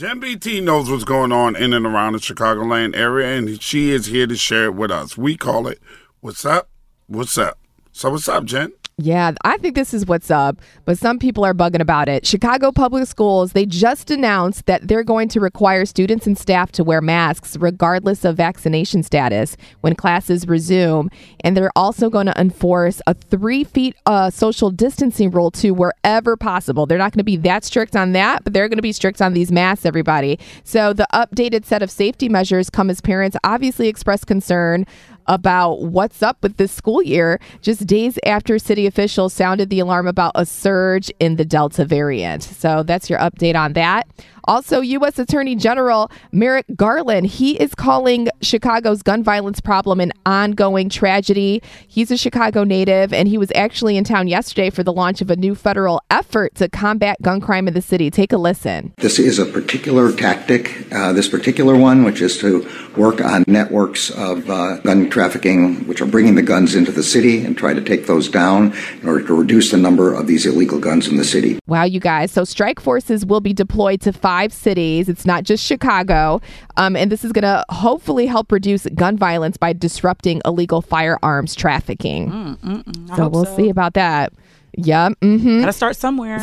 Jen BT knows what's going on in and around the Chicagoland area, and she is here to share it with us. We call it What's Up? What's Up? So, what's up, Jen? Yeah, I think this is what's up, but some people are bugging about it. Chicago Public Schools, they just announced that they're going to require students and staff to wear masks regardless of vaccination status when classes resume. And they're also going to enforce a three feet uh, social distancing rule too, wherever possible. They're not going to be that strict on that, but they're going to be strict on these masks, everybody. So the updated set of safety measures come as parents obviously express concern about what's up with this school year, just days after city officials sounded the alarm about a surge in the Delta variant. So that's your update on that. Also, U.S. Attorney General Merrick Garland, he is calling Chicago's gun violence problem an ongoing tragedy. He's a Chicago native, and he was actually in town yesterday for the launch of a new federal effort to combat gun crime in the city. Take a listen. This is a particular tactic, uh, this particular one, which is to work on networks of uh, gun trafficking, which are bringing the guns into the city and try to take those down in order to reduce the number of these illegal guns in the city. Wow, you guys. So, strike forces will be deployed to five cities. It's not just Chicago. Um, and this is going to hopefully help reduce gun violence by disrupting illegal firearms trafficking. Mm, mm, mm. so, we'll so. see about that. Yeah. Mm-hmm. Gotta start somewhere.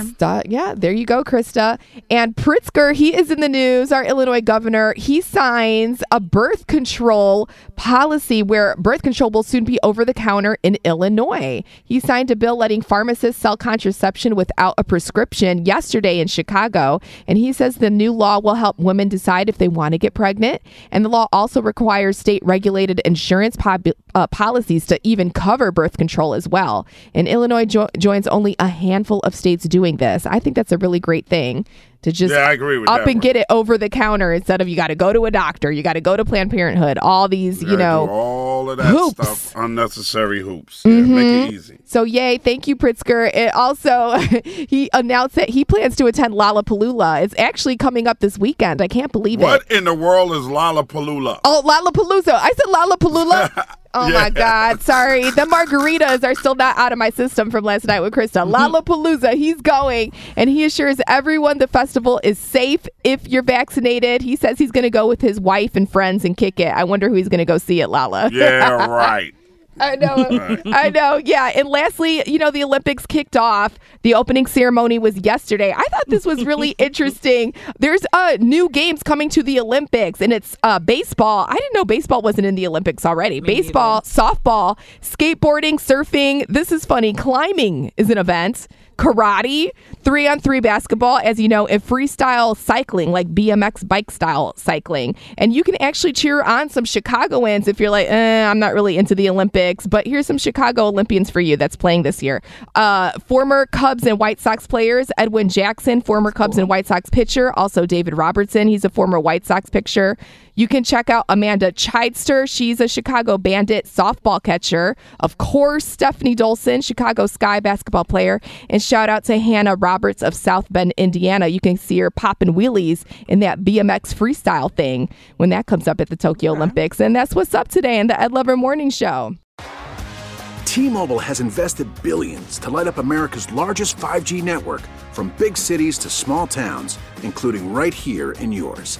Yeah, there you go, Krista. And Pritzker, he is in the news. Our Illinois governor, he signs a birth control policy where birth control will soon be over the counter in Illinois. He signed a bill letting pharmacists sell contraception without a prescription yesterday in Chicago. And he says the new law will help women decide if they want to get pregnant. And the law also requires state regulated insurance po- uh, policies to even cover birth control as well. And Illinois jo- joins only a handful of states doing this. I think that's a really great thing to just Yeah, I agree with up and one. get it over the counter instead of you got to go to a doctor, you got to go to Planned Parenthood, all these, you Gotta know, all of that hoops. stuff, unnecessary hoops. Yeah, Make Mhm. it easy. So yay, thank you, Pritzker. It also, he announced that he plans to attend Lollapalooza. It's actually coming up this weekend. I can't believe it. What in the world is Lollapalooza? Oh, Lollapalooza. I said Lollapalooza. Oh Yeah. my God. Sorry. The margaritas are still not out of my system from last night with Krista. Mm-hmm. Lollapalooza. He's going and he assures everyone the festival is safe if you're vaccinated. He says he's going to go with his wife and friends and kick it. I wonder who he's going to go see at Lala. Yeah, right. I know. I know. Yeah. And lastly, you know, the Olympics kicked off. The opening ceremony was yesterday. I thought this was really interesting. There's uh new games coming to the Olympics and it's uh baseball. I didn't know baseball wasn't in the Olympics already. baseball, softball, skateboarding, surfing. This is funny. Climbing is an event. Karate, three on three basketball, as you know, and freestyle cycling, like BMX bike style cycling. And you can actually cheer on some Chicagoans if you're like, eh, I'm not really into the Olympics, but here's some Chicago Olympians for you that's playing this year. Uh, former Cubs and White Sox players, Edwin Jackson, former Cubs and White Sox pitcher, also David Robertson, he's a former White Sox pitcher. You can check out Amanda Chidester. She's a Chicago Bandit softball catcher. Of course, Stephanie Dolson, Chicago Sky basketball player. And shout out to Hannah Roberts of South Bend, Indiana. You can see her popping wheelies in that BMX freestyle thing when that comes up at the Tokyo uh-huh. Olympics. And that's what's up today in the Ed Lover Morning Show. T-Mobile has invested billions to light up America's largest 5G network from big cities to small towns, including right here in yours.